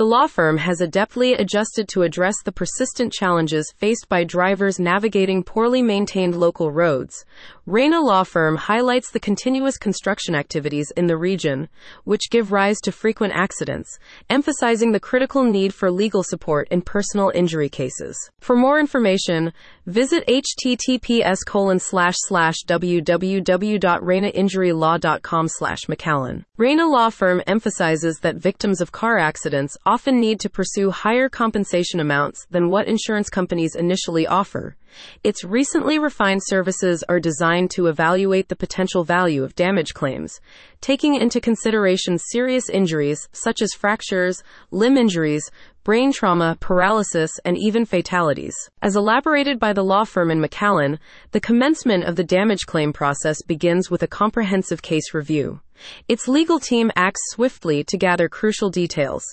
the law firm has adeptly adjusted to address the persistent challenges faced by drivers navigating poorly maintained local roads. Reyna Law Firm highlights the continuous construction activities in the region, which give rise to frequent accidents, emphasizing the critical need for legal support in personal injury cases. For more information, visit https colon slash slash www.reynainjurylaw.com slash McAllen. Reyna Law Firm emphasizes that victims of car accidents often need to pursue higher compensation amounts than what insurance companies initially offer. Its recently refined services are designed to evaluate the potential value of damage claims, taking into consideration serious injuries such as fractures, limb injuries, brain trauma, paralysis, and even fatalities. As elaborated by the law firm in McAllen, the commencement of the damage claim process begins with a comprehensive case review. Its legal team acts swiftly to gather crucial details,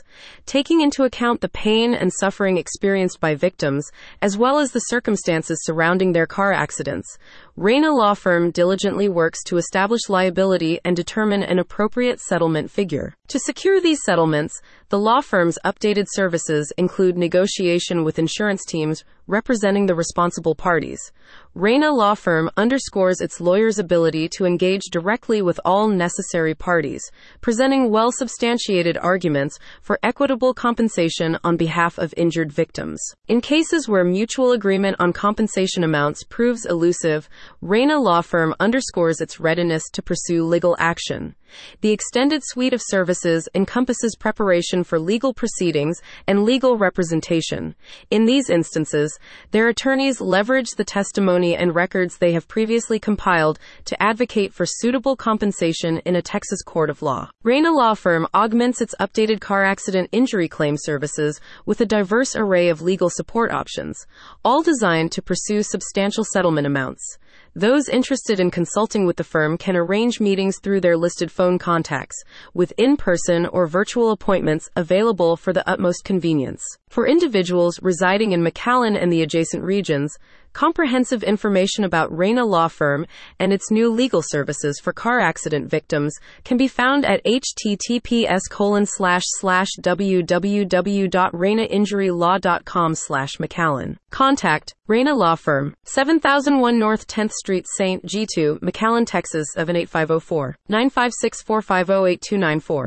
taking into account the pain and suffering experienced by victims, as well as the circumstances surrounding their car accidents. Reyna Law Firm diligently works to establish liability and determine an appropriate settlement figure. To secure these settlements, the law firm's updated services include negotiation with insurance teams representing the responsible parties. Reyna Law Firm underscores its lawyers' ability to engage directly with all necessary parties, presenting well substantiated arguments for equitable compensation on behalf of injured victims. In cases where mutual agreement on compensation amounts proves elusive, Reyna Law Firm underscores its readiness to pursue legal action. The extended suite of services encompasses preparation for legal proceedings and legal representation. In these instances, their attorneys leverage the testimony and records they have previously compiled to advocate for suitable compensation in a Texas court of law. Reyna Law Firm augments its updated car accident injury claim services with a diverse array of legal support options, all designed to pursue substantial settlement amounts. Those interested in consulting with the firm can arrange meetings through their listed phone contacts, with in person or virtual appointments available for the utmost convenience. For individuals residing in McAllen and the adjacent regions, comprehensive information about Reyna Law Firm and its new legal services for car accident victims can be found at https colon slash slash www.reynainjurylaw.com slash McAllen. Contact Reyna Law Firm, 7001 North 10th Street, St. G2, McAllen, Texas 78504, 956 450 8294.